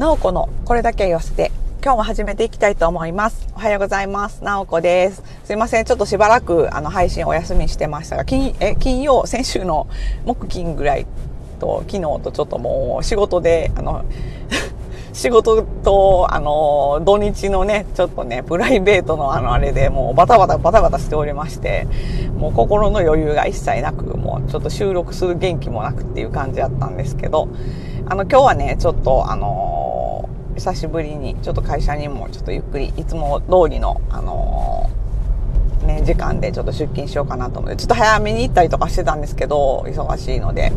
なおこのこれだけ言わせて今日も始めていきたいと思います。おはようございます。なおこです。すいません。ちょっとしばらくあの配信お休みしてましたが、金え金曜、先週の木金ぐらいと昨日とちょっともう仕事で、あの、仕事と、あの、土日のね、ちょっとね、プライベートのあの、あれでもうバタバタバタバタしておりまして、もう心の余裕が一切なく、もうちょっと収録する元気もなくっていう感じだったんですけど、あの、今日はね、ちょっと、あの、久しぶりに、ちょっと会社にもちょっとゆっくり、いつも通りの、あの、ね、時間でちょっと出勤しようかなと思って、ちょっと早めに行ったりとかしてたんですけど、忙しいので、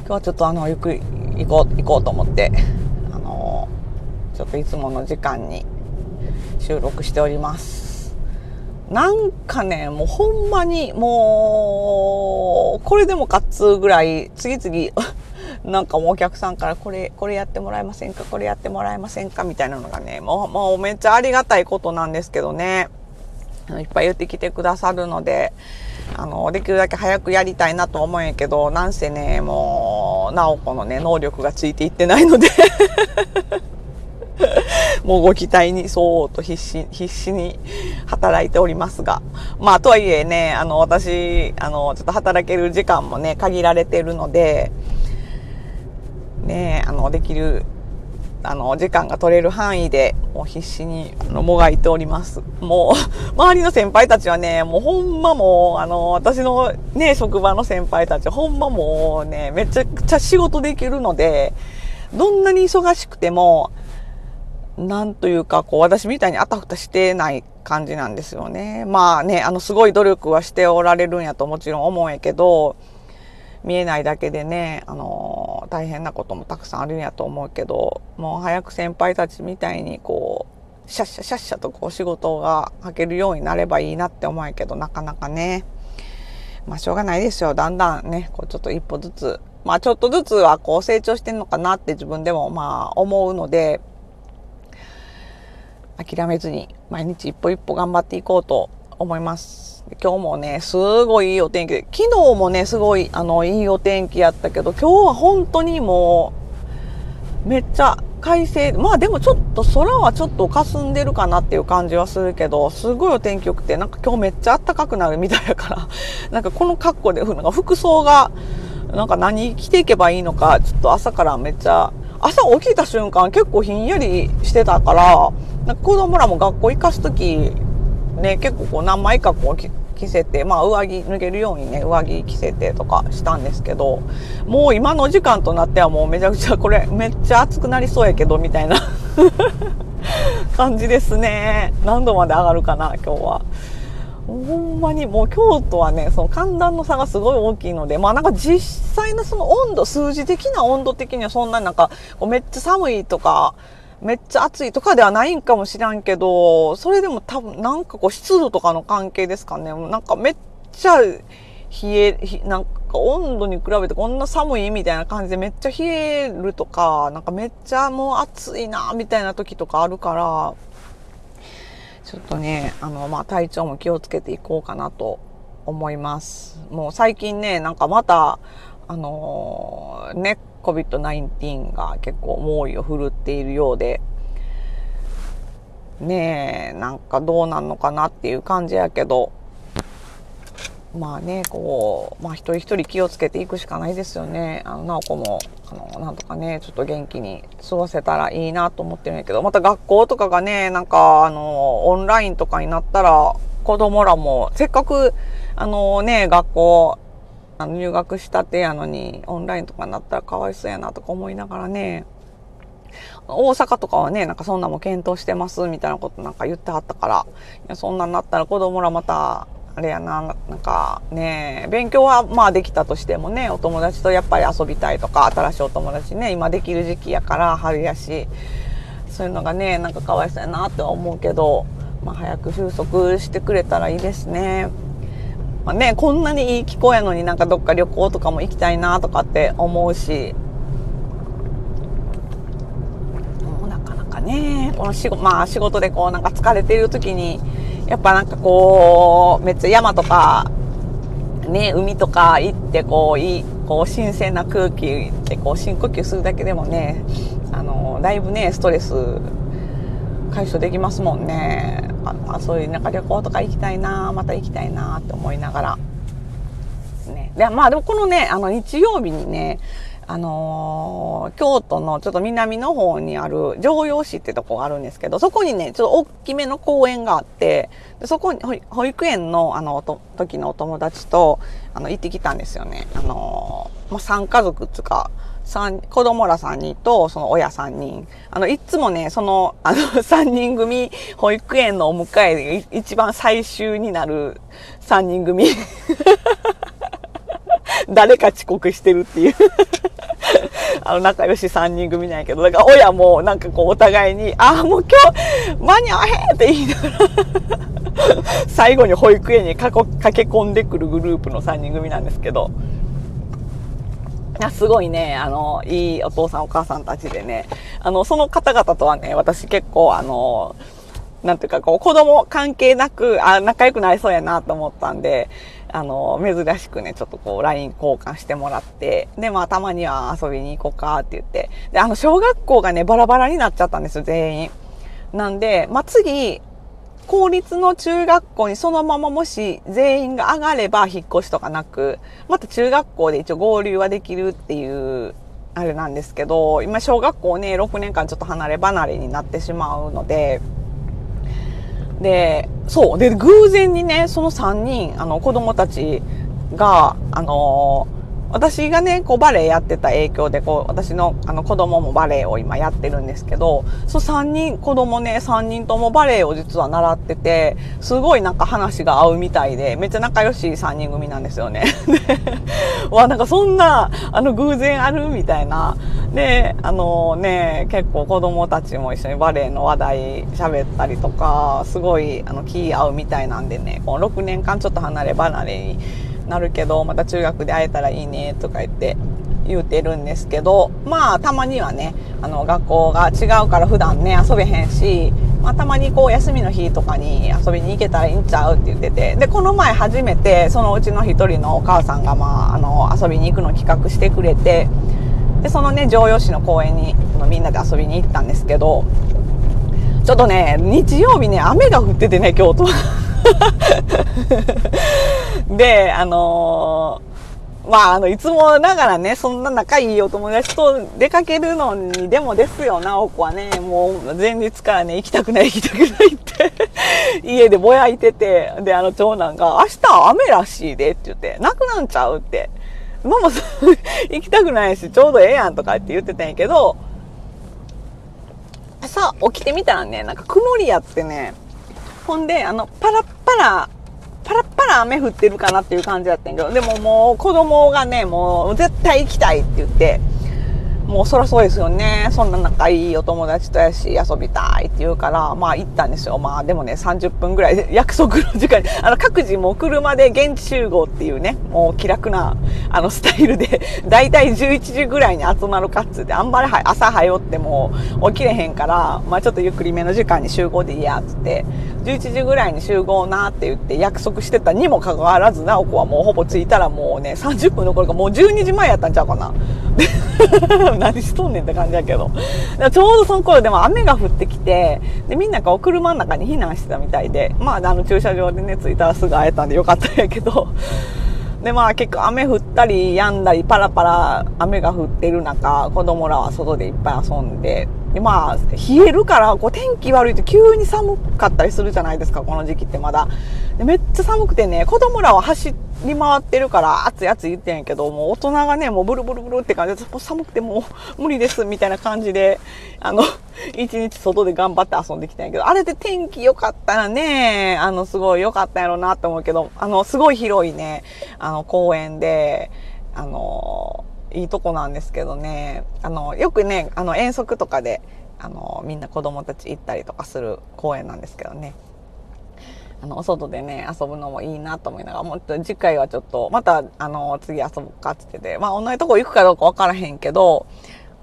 今日はちょっとあの、ゆっくり行こう、行こうと思って、あの、ちょっといつもの時間に収録しております。なんかね、もうほんまに、もう、これでもかっつうぐらい、次々、なんかもうお客さんからこれ、これやってもらえませんか？これやってもらえませんか？みたいなのがね、もう、もうめっちゃありがたいことなんですけどね。いっぱい言ってきてくださるので、あの、できるだけ早くやりたいなと思うんやけど、なんせね、もう、なおこのね、能力がついていってないので もうご期待にそうと必死、必死に働いておりますが。まあ、とはいえね、あの、私、あの、ちょっと働ける時間もね、限られてるので、ね、あの、できる、あの、時間が取れる範囲で、もう必死に、あの、もがいております。もう、周りの先輩たちはね、もうほんまもう、あの、私のね、職場の先輩たち、ほんまもうね、めちゃくちゃ仕事できるので、どんなに忙しくても、なんというか、こう、私みたいにあたふたしてない感じなんですよね。まあね、あの、すごい努力はしておられるんやともちろん思うんやけど、見えないだけでね、あの、大変なこともたくさんあるんやと思うけど、もう早く先輩たちみたいに、こう、シャッシャシャッシャとこう仕事が履けるようになればいいなって思うけど、なかなかね、まあしょうがないですよ。だんだんね、こうちょっと一歩ずつ、まあちょっとずつはこう成長してんのかなって自分でもまあ思うので、諦めずに毎日一歩一歩頑張っていこうと思います。今日もね、すごいいいお天気で、昨日もね、すごい、あの、いいお天気やったけど、今日は本当にもう、めっちゃ快晴。まあでもちょっと空はちょっと霞んでるかなっていう感じはするけど、すごいお天気良くて、なんか今日めっちゃ暖かくなるみたいやから、なんかこの格好で、なんか服装が、なんか何着ていけばいいのか、ちょっと朝からめっちゃ、朝起きた瞬間結構ひんやりしてたから、なんか子供らも学校行かすとき、ね、結構こう何枚かこう着せて、まあ上着脱げるようにね、上着着せてとかしたんですけど、もう今の時間となってはもうめちゃくちゃこれめっちゃ暑くなりそうやけど、みたいな 感じですね。何度まで上がるかな、今日は。ほんまにもう京都はね、その寒暖の差がすごい大きいので、まあなんか実際のその温度、数字的な温度的にはそんなになんか、めっちゃ寒いとか、めっちゃ暑いとかではないんかもしらんけど、それでも多分なんかこう湿度とかの関係ですかね。なんかめっちゃ冷え、なんか温度に比べてこんな寒いみたいな感じでめっちゃ冷えるとか、なんかめっちゃもう暑いなみたいな時とかあるから、ちょっとね、あの、まあ、体調も気をつけていこうかなと思います。もう最近ね、なんかまた、あのーね、COVID-19 が結構猛威を振るっているようで、ねえ、なんかどうなんのかなっていう感じやけど、まあね、こう、まあ一人一人気をつけていくしかないですよね。あの、なおこも、あの、なんとかね、ちょっと元気に過ごせたらいいなと思ってるんやけど、また学校とかがね、なんか、あの、オンラインとかになったら、子供らも、せっかく、あのね、学校、あの入学したてやのに、オンラインとかになったらかわいそうやなとか思いながらね、大阪とかはね、なんかそんなも検討してますみたいなことなんか言ってはったから、いやそんなんなったら子供らまた、あれやな、なんかね、勉強はまあできたとしてもね、お友達とやっぱり遊びたいとか、新しいお友達ね、今できる時期やから、春やし、そういうのがね、なんかかわいそうやなって思うけど、まあ早く収束してくれたらいいですね。まあね、こんなにいい気候やのになんかどっか旅行とかも行きたいなとかって思うし、もうなかなかね、この仕事、まあ仕事でこうなんか疲れている時に、やっぱなんかこう、めっちゃ山とか、ね、海とか行ってこう、いい、こう新鮮な空気でこう深呼吸するだけでもねあのだいぶねストレス解消できますもんね。あそういうなんか旅行とか行きたいなまた行きたいなって思いながらねでまあでもこのねあの日曜日にねあのー、京都のちょっと南の方にある城陽市ってとこがあるんですけど、そこにね、ちょっと大きめの公園があって、でそこに保育園のあの時のお友達とあの行ってきたんですよね。あのー、まあ、3家族つか、三、子供ら3人とその親3人。あの、いつもね、その、あの、3人組、保育園のお迎えで一番最終になる3人組。誰か遅刻してるっていう あの、仲良し3人組なんやけど、だから親もなんかこうお互いに、ああ、もう今日間に合わへんって言いながら最後に保育園に駆け込んでくるグループの3人組なんですけど、すごいね、あの、いいお父さんお母さんたちでね、あの、その方々とはね、私結構あの、なんていうかこう子供関係なく、あ、仲良くなりそうやなと思ったんで、あの、珍しくね、ちょっとこう、LINE 交換してもらって、で、まあ、たまには遊びに行こうかって言って、で、あの、小学校がね、バラバラになっちゃったんですよ、全員。なんで、まあ、次、公立の中学校にそのままもし全員が上がれば引っ越しとかなく、また中学校で一応合流はできるっていう、あれなんですけど、今小学校ね、6年間ちょっと離れ離れになってしまうので、で、そう。で、偶然にね、その3人、あの、子供たちが、あの私がね、こうバレエやってた影響で、こう、私のあの子供もバレエを今やってるんですけど、そう3人、子供ね、3人ともバレエを実は習ってて、すごいなんか話が合うみたいで、めっちゃ仲良し3人組なんですよね。わ、なんかそんな、あの偶然あるみたいな。で、あのね、結構子供たちも一緒にバレエの話題喋ったりとか、すごい、あの、気合うみたいなんでね、この6年間ちょっと離れ離れに、なるけど、また中学で会えたらいいねとか言って言うてるんですけど、まあたまにはね、あの学校が違うから普段ね遊べへんし、まあたまにこう休みの日とかに遊びに行けたらいいんちゃうって言ってて、で、この前初めてそのうちの一人のお母さんがまああの遊びに行くの企画してくれて、で、そのね、城陽市の公園にみんなで遊びに行ったんですけど、ちょっとね、日曜日ね、雨が降っててね、京都は。で、あのー、まあ、あの、いつもながらね、そんな仲いいお友達と出かけるのに、でもですよ、直子はね、もう前日からね、行きたくない、行きたくないって。家でぼやいてて、で、あの、長男が、明日雨らしいでって言って、なくなんちゃうって。ママ、行きたくないし、ちょうどええやんとかって言ってたんやけど、朝起きてみたらね、なんか曇りやってね、ほんで、あの、パラッパラ、パラッパラ雨降ってるかなっていう感じだったんやけど、でももう子供がね、もう絶対行きたいって言って、もうそらそうですよね。そんな仲いいお友達とやし遊びたいって言うから、まあ行ったんですよ。まあでもね、30分ぐらいで 約束の時間に、あの各自もう車で現地集合っていうね、もう気楽なあのスタイルで、だいたい11時ぐらいに集まるかっつって、あんまり朝早っても起きれへんから、まあちょっとゆっくりめの時間に集合でいいやっつって、11時ぐらいに集合なって言って約束してたにもかかわらず、なお子はもうほぼ着いたらもうね、30分残るかもう12時前やったんちゃうかな。何しとんねんって感じやけど。ちょうどその頃でも雨が降ってきて、で、みんなが車の中に避難してたみたいで、まあ、あの駐車場でね、着いたらすぐ会えたんでよかったんやけど、で、まあ結構雨降ったり止んだりパラパラ雨が降ってる中、子供らは外でいっぱい遊んで、でまあ冷えるからこう天気悪いと急に寒かったりするじゃないですか、この時期ってまだ。でめっちゃ寒くてね、子供らは走り回ってるから暑い暑い言ってんやけど、もう大人がね、もうブルブルブルって感じで、もう寒くてもう無理ですみたいな感じで、あの、一日外で頑張って遊んできたんやけど、あれで天気良かったらね、あの、すごい良かったんやろうなって思うけど、あの、すごい広いね、あの、公園で、あの、いいとこなんですけどね、あの、よくね、あの、遠足とかで、あの、みんな子供たち行ったりとかする公園なんですけどね。あの、お外でね、遊ぶのもいいなと思いながら、もっと次回はちょっと、また、あの、次遊ぼうかって言ってて、まあ、同じとこ行くかどうかわからへんけど、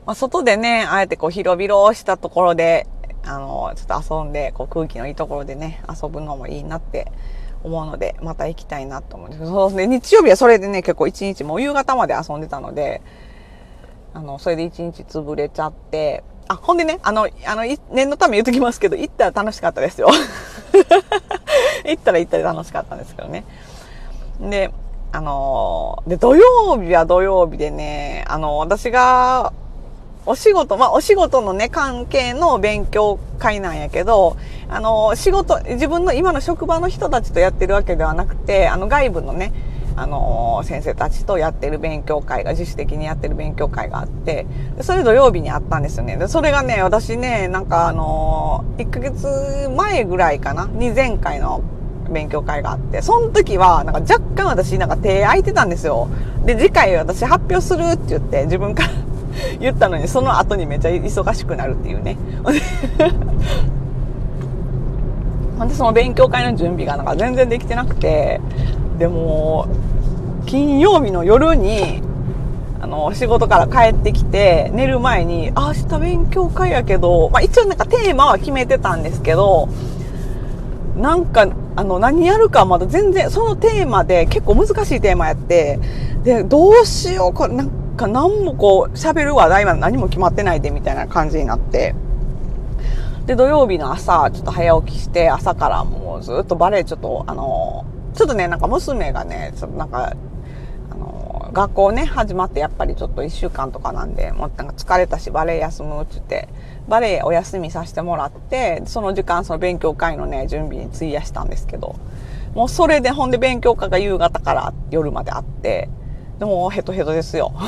まあ、外でね、あえてこう広々したところで、あの、ちょっと遊んで、こう空気のいいところでね、遊ぶのもいいなって思うので、また行きたいなと思うんですけど、そうですね日曜日はそれでね、結構一日もう夕方まで遊んでたので、あの、それで一日潰れちゃって、あ、ほんでね、あの、あの、念のため言っときますけど、行ったら楽しかったですよ。行ったら行ったら楽しかったんですけどね。で、あの、で、土曜日は土曜日でね、あの、私が、お仕事、まあお仕事のね、関係の勉強会なんやけど、あの、仕事、自分の今の職場の人たちとやってるわけではなくて、あの外部のね、あの先生たちとやってる勉強会が自主的にやってる勉強会があってそれ土曜日にあったんですよね。でそれがね私ねなんかあの1ヶ月前ぐらいかな？に前回の勉強会があってその時はなんか若干私なんか手空いてたんですよ。で次回私発表するって言って自分から 言ったのにその後にめっちゃ忙しくなるっていうね。ほ んでその勉強会の準備がなんか全然できてなくてでも金曜日の夜にあの仕事から帰ってきて寝る前に「明日勉強会やけど、まあ、一応なんかテーマは決めてたんですけどなんかあの何やるかまだ全然そのテーマで結構難しいテーマやってでどうしようこれなんか何もこう喋る話題は何も決まってないでみたいな感じになって。で土曜日の朝ちょっと早起きして朝からもうずっとバレエちょっとあのちょっとね、なんか娘がね、ちょっとなんか、あの、学校ね、始まってやっぱりちょっと1週間とかなんで、もうなんか疲れたしバレエ休むって言って、バレエお休みさせてもらって、その時間その勉強会のね、準備に費やしたんですけど、もうそれでほんで勉強会が夕方から夜まであって、でもヘトヘトですよ。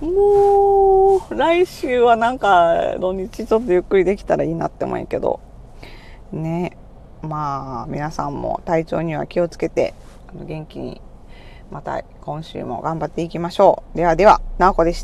もう、来週はなんか土日ちょっとゆっくりできたらいいなって思うんやけど、ね。まあ皆さんも体調には気をつけて元気にまた今週も頑張っていきましょう。ではでは、なおこでした。